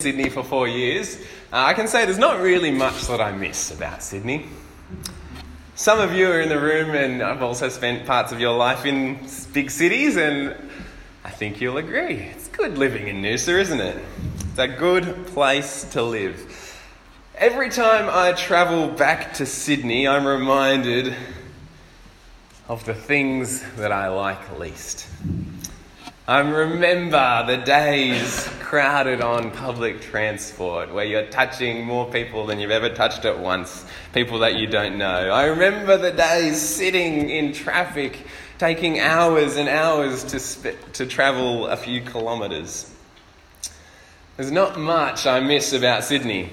Sydney for four years, uh, I can say there's not really much that I miss about Sydney. Some of you are in the room, and I've also spent parts of your life in big cities, and I think you'll agree. It's good living in Noosa, isn't it? It's a good place to live. Every time I travel back to Sydney, I'm reminded of the things that I like least. I remember the days crowded on public transport where you're touching more people than you've ever touched at once, people that you don't know. I remember the days sitting in traffic, taking hours and hours to, sp- to travel a few kilometres. There's not much I miss about Sydney.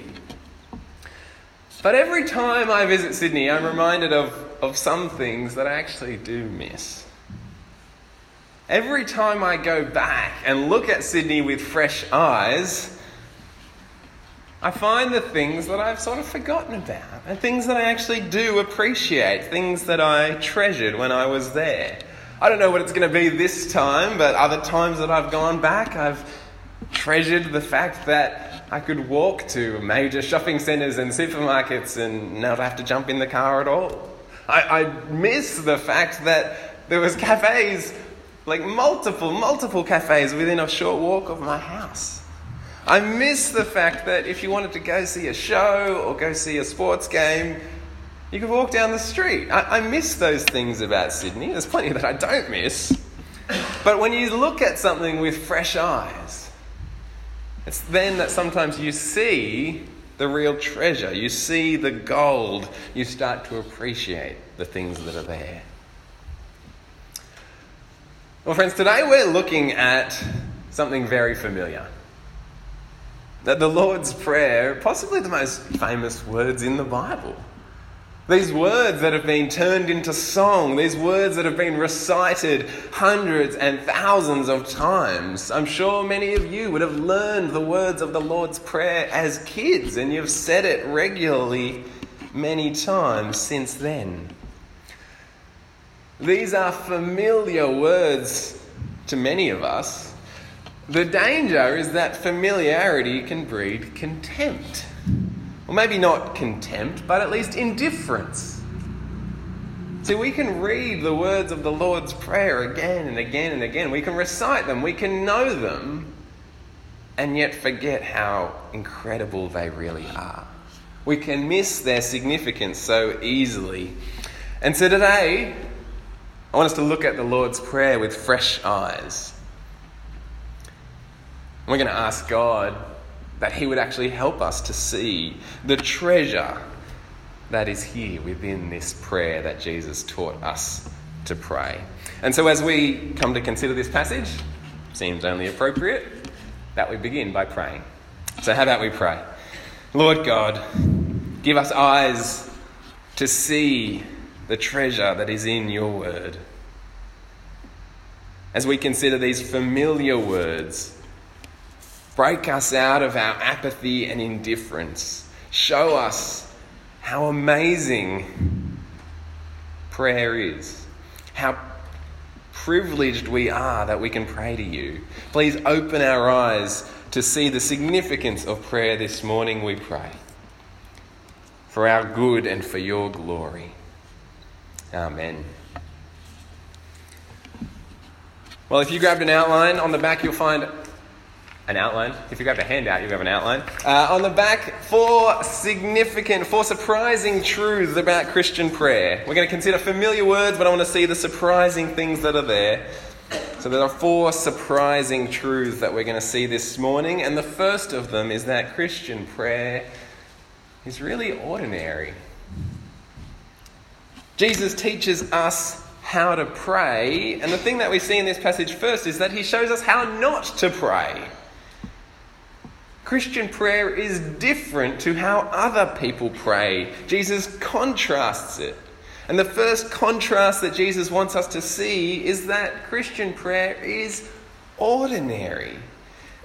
But every time I visit Sydney, I'm reminded of, of some things that I actually do miss. Every time I go back and look at Sydney with fresh eyes, I find the things that I've sort of forgotten about, and things that I actually do appreciate, things that I treasured when I was there. I don't know what it's going to be this time, but other times that I've gone back, I've treasured the fact that I could walk to major shopping centres and supermarkets and not have to jump in the car at all. I, I miss the fact that there was cafes like multiple, multiple cafes within a short walk of my house. I miss the fact that if you wanted to go see a show or go see a sports game, you could walk down the street. I, I miss those things about Sydney. There's plenty that I don't miss. But when you look at something with fresh eyes, it's then that sometimes you see the real treasure. You see the gold. You start to appreciate the things that are there. Well, friends, today we're looking at something very familiar. That the Lord's Prayer, possibly the most famous words in the Bible. These words that have been turned into song, these words that have been recited hundreds and thousands of times. I'm sure many of you would have learned the words of the Lord's Prayer as kids, and you've said it regularly many times since then. These are familiar words to many of us. The danger is that familiarity can breed contempt. Well, maybe not contempt, but at least indifference. See, we can read the words of the Lord's Prayer again and again and again. We can recite them, we can know them, and yet forget how incredible they really are. We can miss their significance so easily. And so today, I want us to look at the Lord's Prayer with fresh eyes. We're going to ask God that He would actually help us to see the treasure that is here within this prayer that Jesus taught us to pray. And so, as we come to consider this passage, seems only appropriate that we begin by praying. So, how about we pray? Lord God, give us eyes to see the treasure that is in your word. As we consider these familiar words, break us out of our apathy and indifference. Show us how amazing prayer is, how privileged we are that we can pray to you. Please open our eyes to see the significance of prayer this morning, we pray. For our good and for your glory. Amen. Well, if you grabbed an outline, on the back you'll find an outline. If you grabbed a handout, you have an outline. Uh, on the back, four significant, four surprising truths about Christian prayer. We're going to consider familiar words, but I want to see the surprising things that are there. So there are four surprising truths that we're going to see this morning, and the first of them is that Christian prayer is really ordinary. Jesus teaches us how to pray, and the thing that we see in this passage first is that he shows us how not to pray. Christian prayer is different to how other people pray. Jesus contrasts it. And the first contrast that Jesus wants us to see is that Christian prayer is ordinary.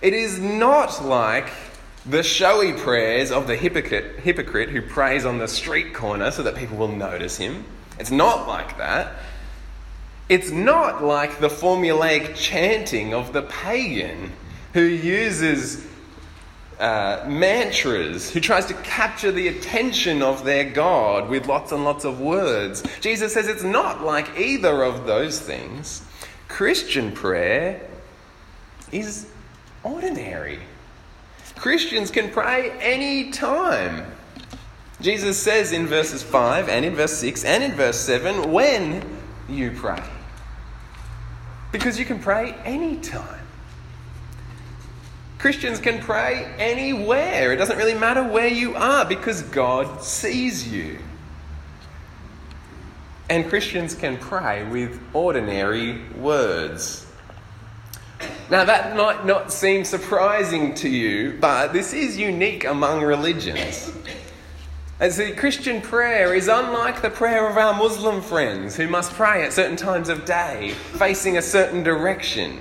It is not like the showy prayers of the hypocrite, hypocrite who prays on the street corner so that people will notice him. It's not like that. It's not like the formulaic chanting of the pagan who uses uh, mantras, who tries to capture the attention of their God with lots and lots of words. Jesus says it's not like either of those things. Christian prayer is ordinary. Christians can pray any time. Jesus says in verses 5 and in verse 6 and in verse 7 when you pray. Because you can pray anytime. Christians can pray anywhere. It doesn't really matter where you are because God sees you. And Christians can pray with ordinary words. Now, that might not seem surprising to you, but this is unique among religions. As the Christian prayer is unlike the prayer of our Muslim friends who must pray at certain times of day, facing a certain direction.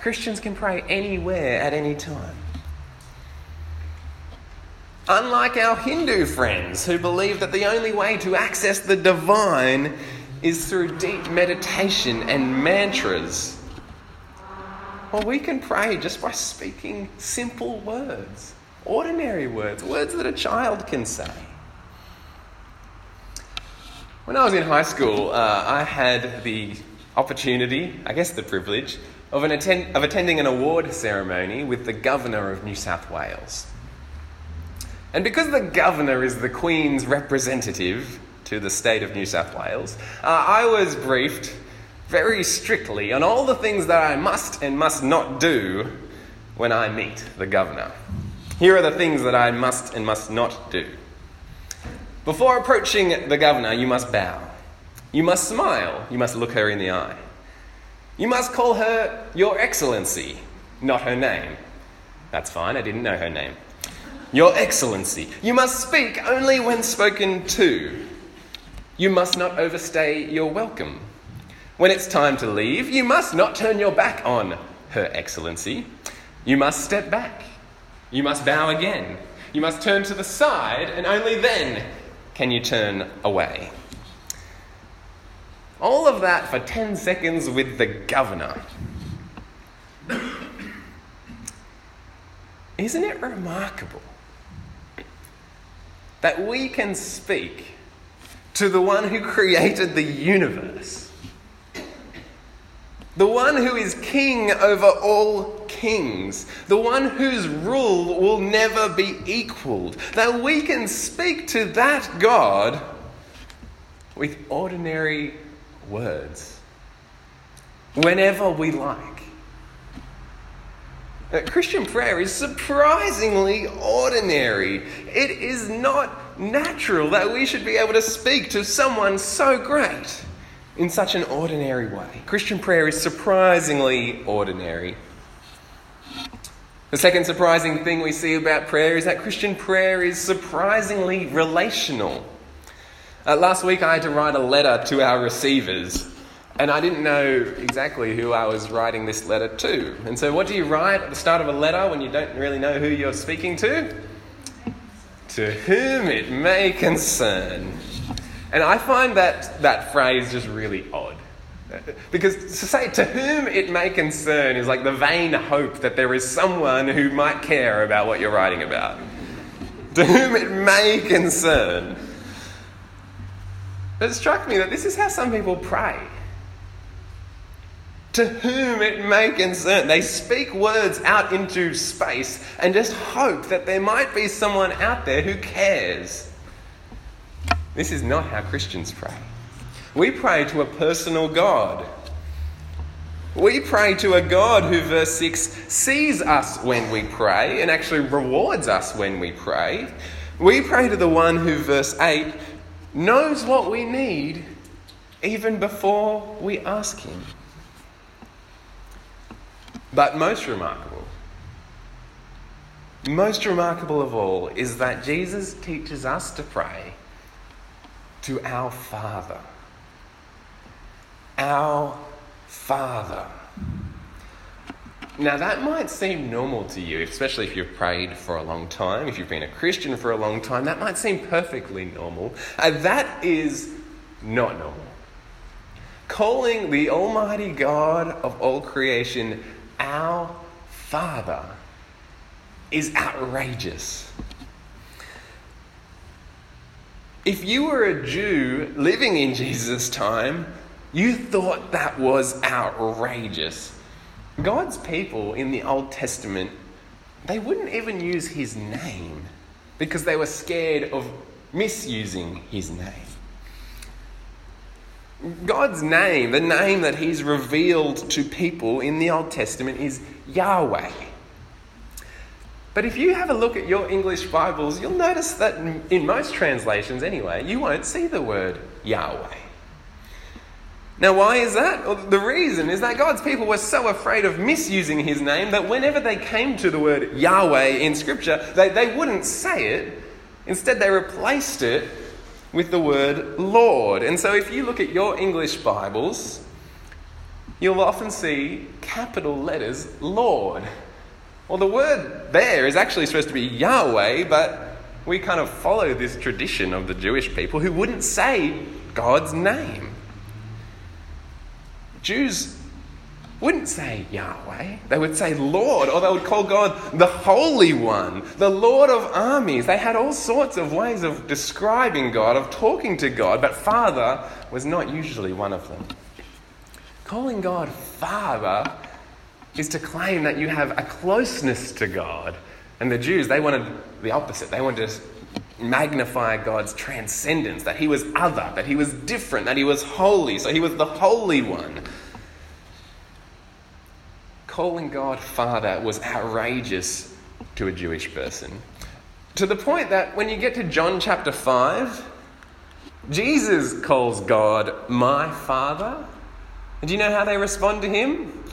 Christians can pray anywhere at any time. Unlike our Hindu friends who believe that the only way to access the divine is through deep meditation and mantras, well, we can pray just by speaking simple words, ordinary words, words that a child can say. When I was in high school, uh, I had the opportunity, I guess the privilege, of, an attend- of attending an award ceremony with the Governor of New South Wales. And because the Governor is the Queen's representative to the state of New South Wales, uh, I was briefed very strictly on all the things that I must and must not do when I meet the Governor. Here are the things that I must and must not do. Before approaching the Governor, you must bow. You must smile. You must look her in the eye. You must call her Your Excellency, not her name. That's fine, I didn't know her name. Your Excellency. You must speak only when spoken to. You must not overstay your welcome. When it's time to leave, you must not turn your back on Her Excellency. You must step back. You must bow again. You must turn to the side, and only then can you turn away. All of that for 10 seconds with the governor. Isn't it remarkable that we can speak to the one who created the universe? The one who is king over all kings, the one whose rule will never be equaled, that we can speak to that God with ordinary words whenever we like. Uh, Christian prayer is surprisingly ordinary. It is not natural that we should be able to speak to someone so great in such an ordinary way. Christian prayer is surprisingly ordinary. The second surprising thing we see about prayer is that Christian prayer is surprisingly relational. Uh, last week I had to write a letter to our receivers, and I didn't know exactly who I was writing this letter to. And so, what do you write at the start of a letter when you don't really know who you're speaking to? To whom it may concern. And I find that, that phrase just really odd. Because to say to whom it may concern is like the vain hope that there is someone who might care about what you're writing about. To whom it may concern. It struck me that this is how some people pray. To whom it may concern. They speak words out into space and just hope that there might be someone out there who cares. This is not how Christians pray. We pray to a personal God. We pray to a God who, verse 6, sees us when we pray and actually rewards us when we pray. We pray to the one who, verse 8, knows what we need even before we ask Him. But most remarkable, most remarkable of all, is that Jesus teaches us to pray to our Father. Our Father. Now, that might seem normal to you, especially if you've prayed for a long time, if you've been a Christian for a long time, that might seem perfectly normal. Uh, that is not normal. Calling the Almighty God of all creation our Father is outrageous. If you were a Jew living in Jesus' time, you thought that was outrageous. God's people in the Old Testament, they wouldn't even use his name because they were scared of misusing his name. God's name, the name that he's revealed to people in the Old Testament, is Yahweh. But if you have a look at your English Bibles, you'll notice that in most translations, anyway, you won't see the word Yahweh. Now, why is that? Well, the reason is that God's people were so afraid of misusing his name that whenever they came to the word Yahweh in Scripture, they, they wouldn't say it. Instead, they replaced it with the word Lord. And so, if you look at your English Bibles, you'll often see capital letters Lord. Well, the word there is actually supposed to be Yahweh, but we kind of follow this tradition of the Jewish people who wouldn't say God's name. Jews wouldn't say Yahweh. They would say Lord, or they would call God the Holy One, the Lord of armies. They had all sorts of ways of describing God, of talking to God, but Father was not usually one of them. Calling God Father is to claim that you have a closeness to God. And the Jews, they wanted the opposite. They wanted to magnify God's transcendence, that he was other, that he was different, that he was holy. So he was the Holy One. Calling God Father was outrageous to a Jewish person. To the point that when you get to John chapter 5, Jesus calls God my Father. And do you know how they respond to him?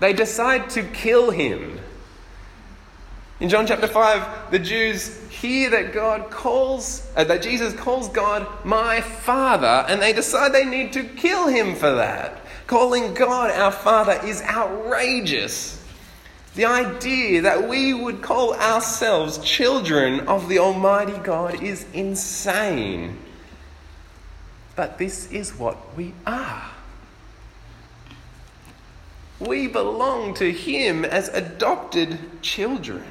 They decide to kill him. In John chapter 5, the Jews hear that God calls, uh, that Jesus calls God my Father, and they decide they need to kill him for that. Calling God our Father is outrageous. The idea that we would call ourselves children of the Almighty God is insane. But this is what we are. We belong to Him as adopted children.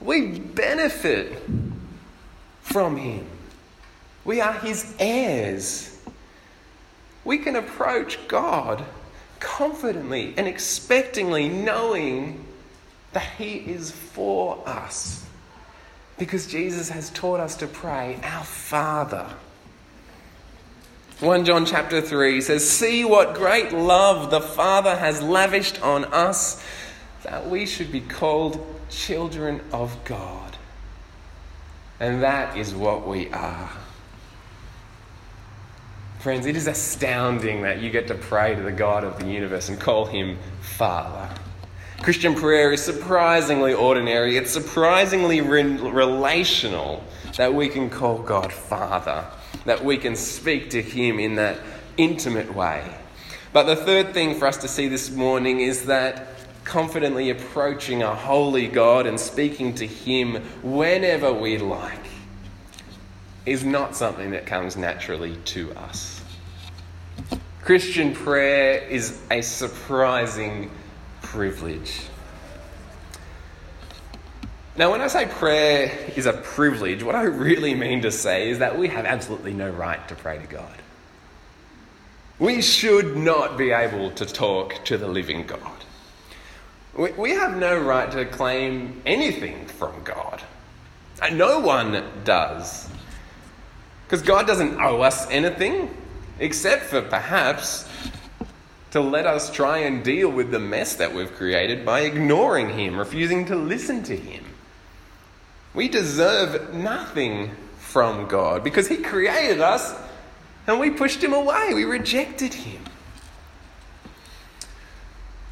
We benefit from Him. We are His heirs. We can approach God confidently and expectingly, knowing that He is for us. Because Jesus has taught us to pray, Our Father. 1 John chapter 3 says, See what great love the Father has lavished on us, that we should be called children of God. And that is what we are. Friends, it is astounding that you get to pray to the God of the universe and call him Father. Christian prayer is surprisingly ordinary, it's surprisingly re- relational that we can call God Father, that we can speak to him in that intimate way. But the third thing for us to see this morning is that confidently approaching a holy God and speaking to Him whenever we like is not something that comes naturally to us. Christian prayer is a surprising privilege. Now, when I say prayer is a privilege, what I really mean to say is that we have absolutely no right to pray to God. We should not be able to talk to the living God. We, have no right to claim anything from God. And no one does. Because God doesn't owe us anything, except for perhaps to let us try and deal with the mess that we've created by ignoring Him, refusing to listen to Him. We deserve nothing from God because He created us and we pushed Him away, we rejected Him.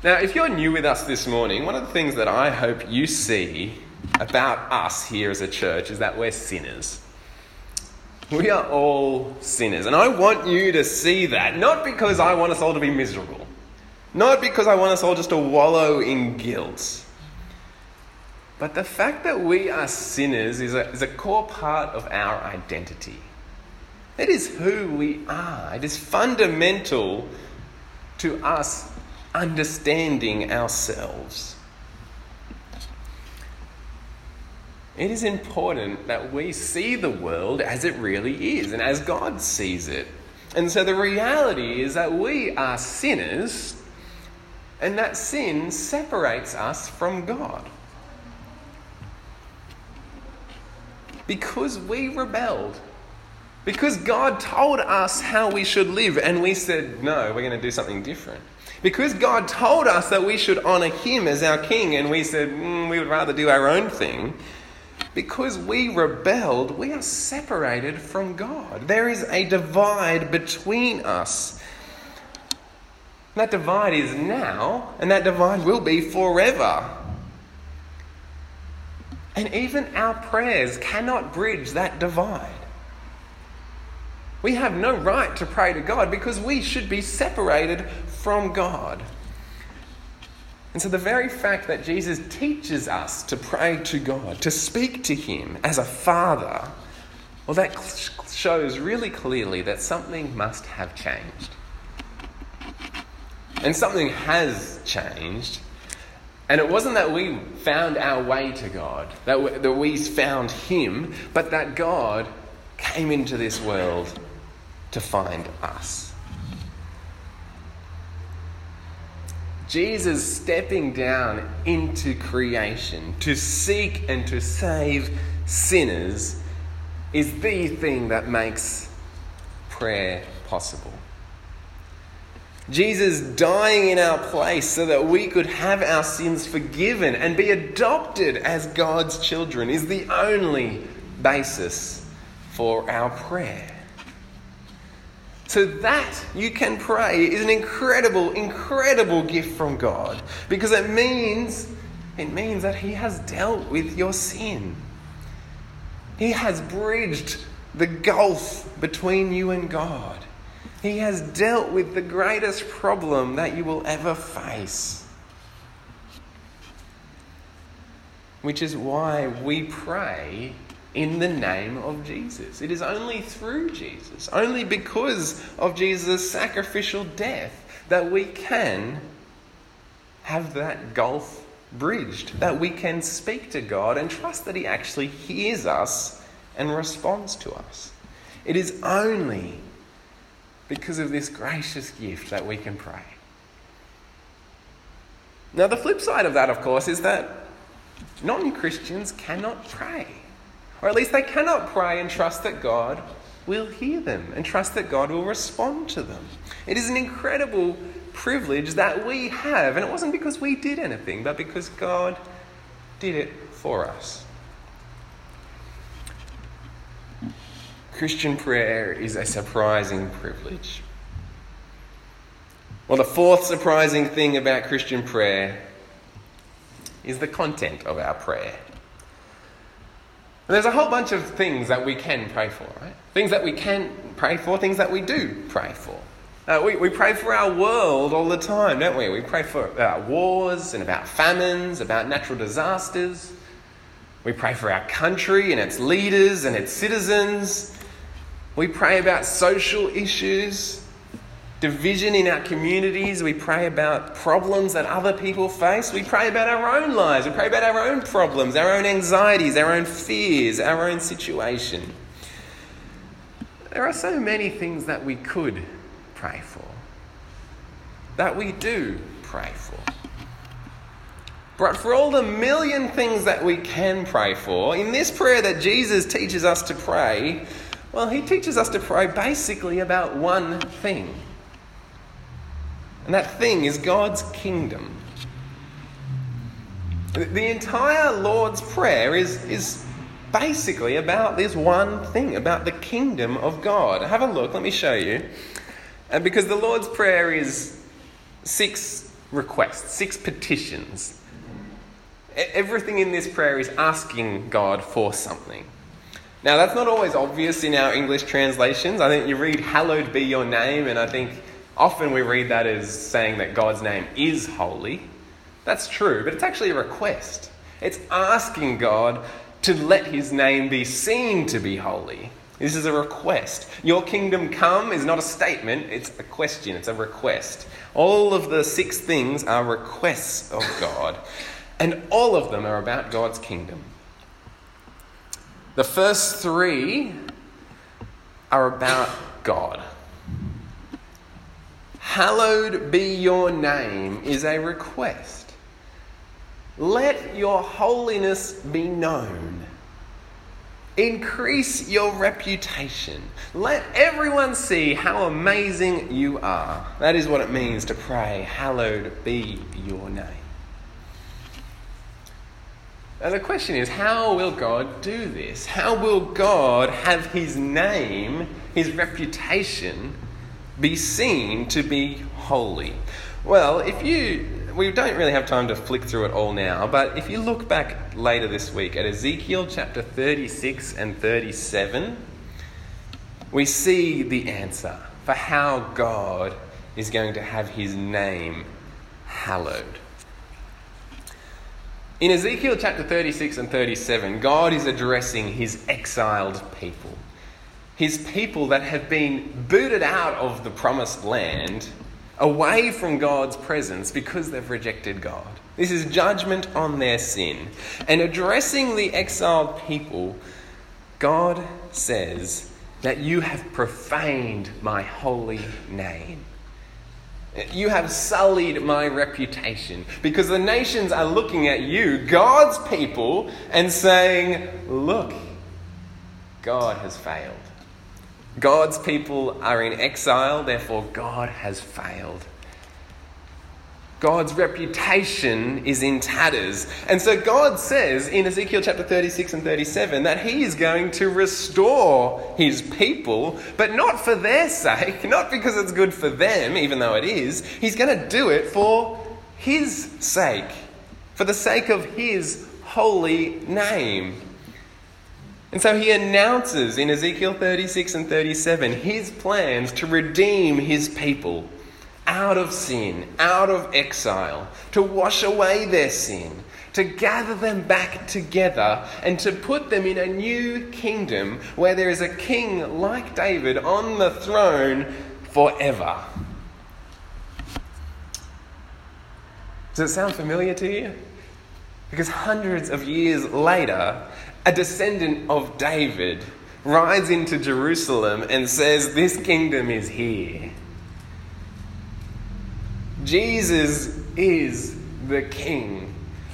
Now, if you're new with us this morning, one of the things that I hope you see about us here as a church is that we're sinners. We are all sinners. And I want you to see that, not because I want us all to be miserable, not because I want us all just to wallow in guilt, but the fact that we are sinners is a, is a core part of our identity. It is who we are, it is fundamental to us understanding ourselves. it is important that we see the world as it really is and as God sees it. And so the reality is that we are sinners and that sin separates us from God. Because we rebelled. Because God told us how we should live and we said, no, we're going to do something different. Because God told us that we should honour Him as our King and we said, mm, we would rather do our own thing. Because we rebelled, we are separated from God. There is a divide between us. That divide is now, and that divide will be forever. And even our prayers cannot bridge that divide. We have no right to pray to God because we should be separated from God. And so, the very fact that Jesus teaches us to pray to God, to speak to Him as a father, well, that shows really clearly that something must have changed. And something has changed. And it wasn't that we found our way to God, that we, that we found Him, but that God came into this world to find us. Jesus stepping down into creation to seek and to save sinners is the thing that makes prayer possible. Jesus dying in our place so that we could have our sins forgiven and be adopted as God's children is the only basis for our prayer. So that you can pray is an incredible, incredible gift from God because it means it means that He has dealt with your sin. He has bridged the gulf between you and God. He has dealt with the greatest problem that you will ever face. Which is why we pray in the name of Jesus. It is only through Jesus, only because of Jesus' sacrificial death, that we can have that gulf bridged, that we can speak to God and trust that He actually hears us and responds to us. It is only because of this gracious gift that we can pray. Now, the flip side of that, of course, is that non Christians cannot pray. Or at least they cannot pray and trust that God will hear them and trust that God will respond to them. It is an incredible privilege that we have. And it wasn't because we did anything, but because God did it for us. Christian prayer is a surprising privilege. Well, the fourth surprising thing about Christian prayer is the content of our prayer. And there's a whole bunch of things that we can pray for, right? Things that we can pray for, things that we do pray for. Uh, we, we pray for our world all the time, don't we? We pray for about wars and about famines, about natural disasters. We pray for our country and its leaders and its citizens. We pray about social issues division in our communities. We pray about problems that other people face. We pray about our own lives. We pray about our own problems, our own anxieties, our own fears, our own situation. There are so many things that we could pray for, that we do pray for. But for all the million things that we can pray for, in this prayer that Jesus teaches us to pray, well, he teaches us to pray basically about one thing and that thing is God's kingdom. The entire Lord's Prayer is, is basically about this one thing, about the kingdom of God. Have a look, let me show you. And because the Lord's Prayer is six requests, six petitions. Everything in this prayer is asking God for something. Now, that's not always obvious in our English translations. I think you read, Hallowed be your name, and I think Often we read that as saying that God's name is holy. That's true, but it's actually a request. It's asking God to let his name be seen to be holy. This is a request. Your kingdom come is not a statement, it's a question, it's a request. All of the six things are requests of God, and all of them are about God's kingdom. The first three are about God. Hallowed be your name is a request. Let your holiness be known. Increase your reputation. Let everyone see how amazing you are. That is what it means to pray, Hallowed be your name. Now, the question is how will God do this? How will God have his name, his reputation, be seen to be holy? Well, if you we don't really have time to flick through it all now, but if you look back later this week at Ezekiel chapter 36 and 37, we see the answer for how God is going to have his name hallowed. In Ezekiel chapter 36 and 37, God is addressing his exiled people. His people that have been booted out of the promised land away from God's presence because they've rejected God. This is judgment on their sin. And addressing the exiled people, God says that you have profaned my holy name. You have sullied my reputation because the nations are looking at you, God's people, and saying, Look, God has failed. God's people are in exile, therefore, God has failed. God's reputation is in tatters. And so God says in Ezekiel chapter 36 and 37 that He is going to restore His people, but not for their sake, not because it's good for them, even though it is. He's going to do it for His sake, for the sake of His holy name. And so he announces in Ezekiel 36 and 37 his plans to redeem his people out of sin, out of exile, to wash away their sin, to gather them back together, and to put them in a new kingdom where there is a king like David on the throne forever. Does it sound familiar to you? Because hundreds of years later, a descendant of David, rides into Jerusalem and says, This kingdom is here. Jesus is the king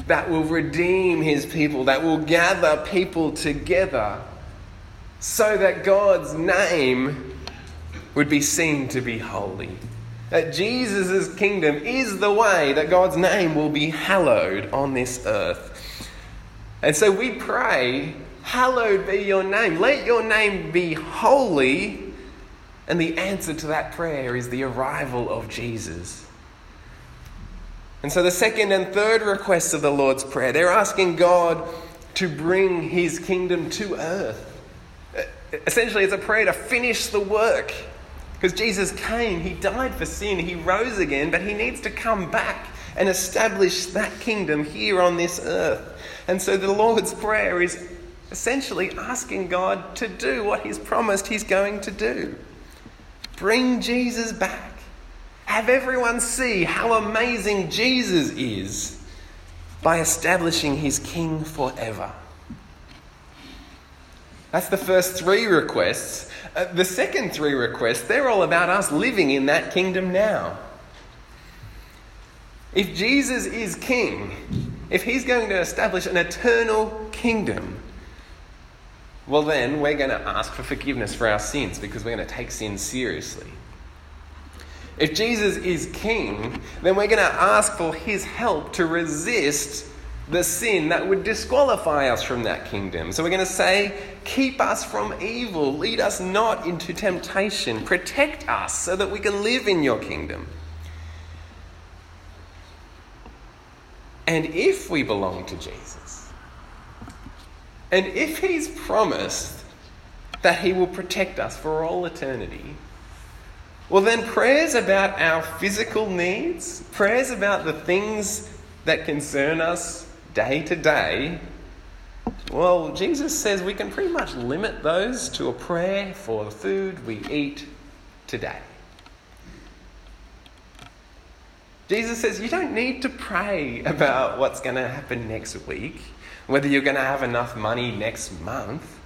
that will redeem his people, that will gather people together so that God's name would be seen to be holy. That Jesus' kingdom is the way that God's name will be hallowed on this earth. And so we pray, Hallowed be your name. Let your name be holy. And the answer to that prayer is the arrival of Jesus. And so the second and third requests of the Lord's Prayer, they're asking God to bring his kingdom to earth. Essentially, it's a prayer to finish the work. Because Jesus came, he died for sin, he rose again, but he needs to come back and establish that kingdom here on this earth. And so the Lord's Prayer is essentially asking God to do what He's promised He's going to do. Bring Jesus back. Have everyone see how amazing Jesus is by establishing His King forever. That's the first three requests. Uh, the second three requests, they're all about us living in that kingdom now. If Jesus is king, if he's going to establish an eternal kingdom, well, then we're going to ask for forgiveness for our sins because we're going to take sin seriously. If Jesus is king, then we're going to ask for his help to resist the sin that would disqualify us from that kingdom. So we're going to say, Keep us from evil, lead us not into temptation, protect us so that we can live in your kingdom. And if we belong to Jesus, and if He's promised that He will protect us for all eternity, well, then prayers about our physical needs, prayers about the things that concern us day to day, well, Jesus says we can pretty much limit those to a prayer for the food we eat today. Jesus says you don't need to pray about what's going to happen next week, whether you're going to have enough money next month.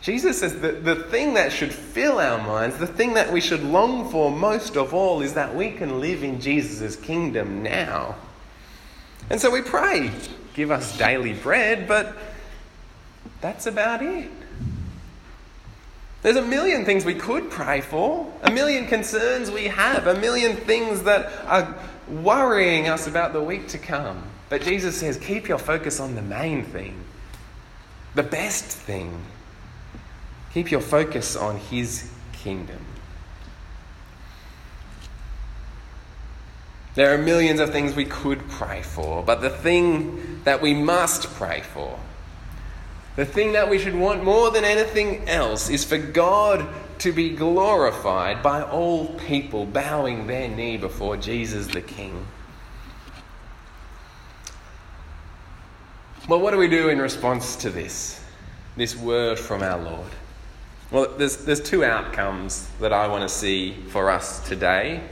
Jesus says that the thing that should fill our minds, the thing that we should long for most of all, is that we can live in Jesus' kingdom now. And so we pray, give us daily bread, but that's about it. There's a million things we could pray for, a million concerns we have, a million things that are worrying us about the week to come. But Jesus says, keep your focus on the main thing, the best thing. Keep your focus on His kingdom. There are millions of things we could pray for, but the thing that we must pray for the thing that we should want more than anything else is for God to be glorified by all people bowing their knee before Jesus the King. Well, what do we do in response to this? This word from our Lord? Well, there's, there's two outcomes that I want to see for us today.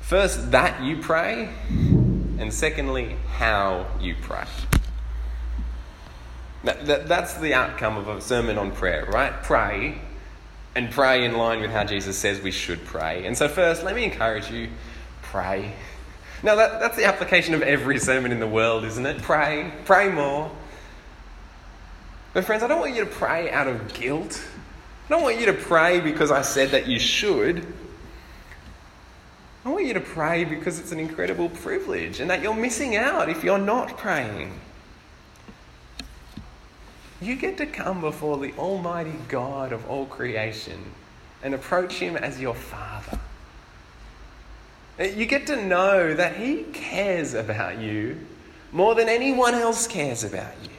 First, that you pray, and secondly, how you pray. That, that, that's the outcome of a sermon on prayer, right? Pray, and pray in line with how Jesus says we should pray. And so, first, let me encourage you pray. Now, that, that's the application of every sermon in the world, isn't it? Pray, pray more. But, friends, I don't want you to pray out of guilt. I don't want you to pray because I said that you should. I want you to pray because it's an incredible privilege and that you're missing out if you're not praying. You get to come before the Almighty God of all creation and approach Him as your Father. You get to know that He cares about you more than anyone else cares about you.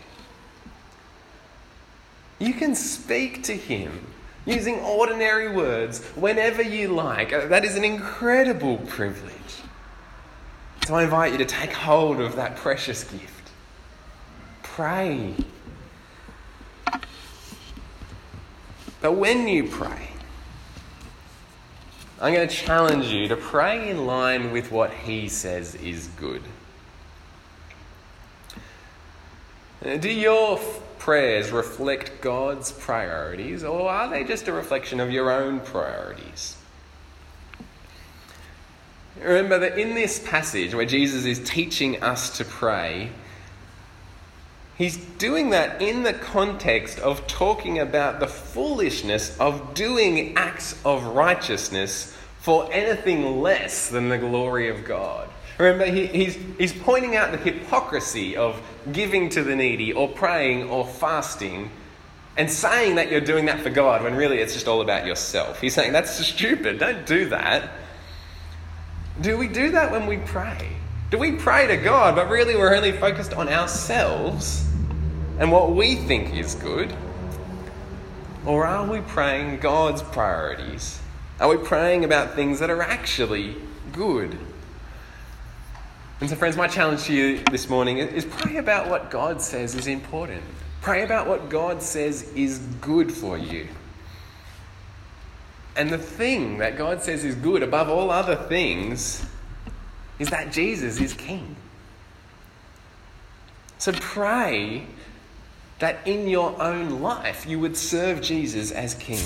You can speak to Him using ordinary words whenever you like. Uh, that is an incredible privilege. So I invite you to take hold of that precious gift. Pray But when you pray, I'm going to challenge you to pray in line with what He says is good. Do your prayers reflect God's priorities, or are they just a reflection of your own priorities? Remember that in this passage where Jesus is teaching us to pray, He's doing that in the context of talking about the foolishness of doing acts of righteousness for anything less than the glory of God. Remember, he, he's, he's pointing out the hypocrisy of giving to the needy or praying or fasting and saying that you're doing that for God when really it's just all about yourself. He's saying that's stupid, don't do that. Do we do that when we pray? Do we pray to God, but really we're only focused on ourselves and what we think is good? Or are we praying God's priorities? Are we praying about things that are actually good? And so, friends, my challenge to you this morning is pray about what God says is important. Pray about what God says is good for you. And the thing that God says is good above all other things is that Jesus is King. So pray that in your own life you would serve Jesus as King.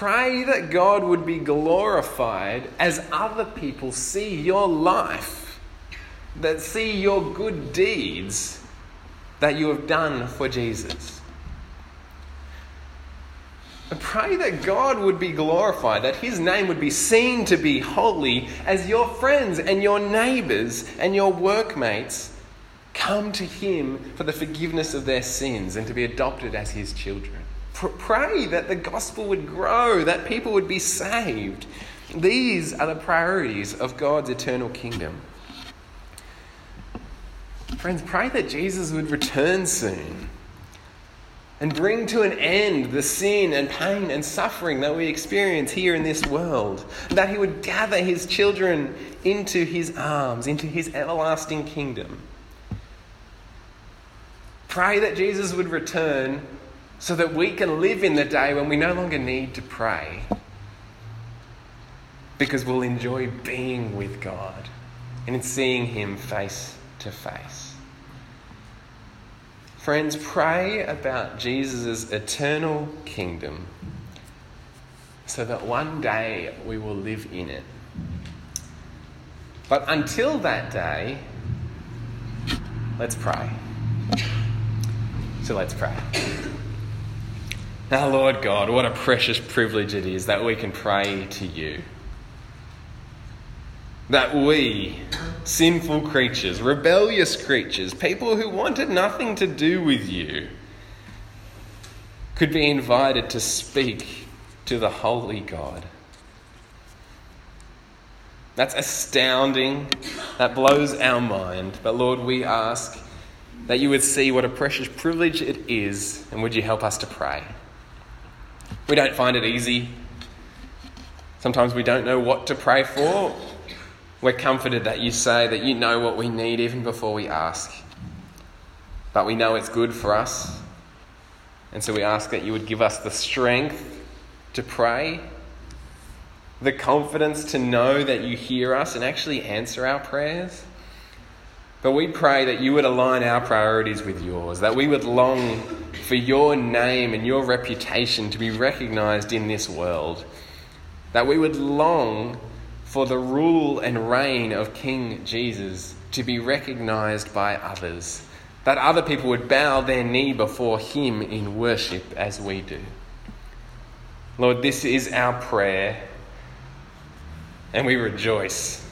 Pray that God would be glorified as other people see your life, that see your good deeds that you have done for Jesus. Pray that God would be glorified, that His name would be seen to be holy as your friends and your neighbours and your workmates come to Him for the forgiveness of their sins and to be adopted as His children. Pray that the gospel would grow, that people would be saved. These are the priorities of God's eternal kingdom. Friends, pray that Jesus would return soon and bring to an end the sin and pain and suffering that we experience here in this world. That He would gather His children into His arms, into His everlasting kingdom. Pray that Jesus would return so that we can live in the day when we no longer need to pray because we'll enjoy being with God and seeing Him face to face. Friends, pray about Jesus' eternal kingdom so that one day we will live in it. But until that day, let's pray. So let's pray. Now, Lord God, what a precious privilege it is that we can pray to you. That we, sinful creatures, rebellious creatures, people who wanted nothing to do with you, could be invited to speak to the Holy God. That's astounding. That blows our mind. But Lord, we ask that you would see what a precious privilege it is, and would you help us to pray? We don't find it easy. Sometimes we don't know what to pray for. We're comforted that you say that you know what we need even before we ask. But we know it's good for us. And so we ask that you would give us the strength to pray the confidence to know that you hear us and actually answer our prayers. But we pray that you would align our priorities with yours, that we would long for your name and your reputation to be recognized in this world, that we would long for the rule and reign of King Jesus to be recognized by others, that other people would bow their knee before him in worship as we do. Lord, this is our prayer and we rejoice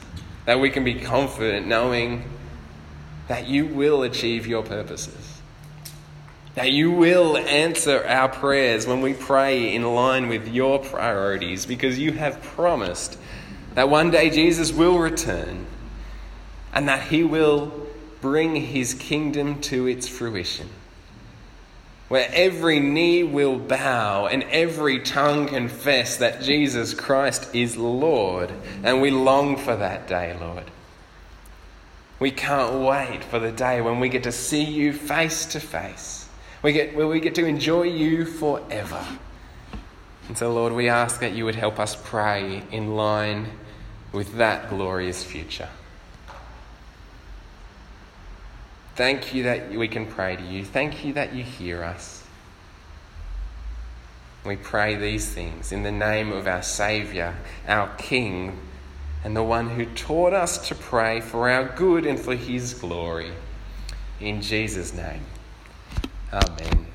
that we can be confident knowing that you will achieve your purposes. That you will answer our prayers when we pray in line with your priorities because you have promised that one day Jesus will return and that he will bring his kingdom to its fruition where every knee will bow and every tongue confess that Jesus Christ is Lord. And we long for that day, Lord. We can't wait for the day when we get to see you face to face. We get, where we get to enjoy you forever. And so, Lord, we ask that you would help us pray in line with that glorious future. Thank you that we can pray to you. Thank you that you hear us. We pray these things in the name of our Saviour, our King, and the one who taught us to pray for our good and for his glory. In Jesus' name, Amen.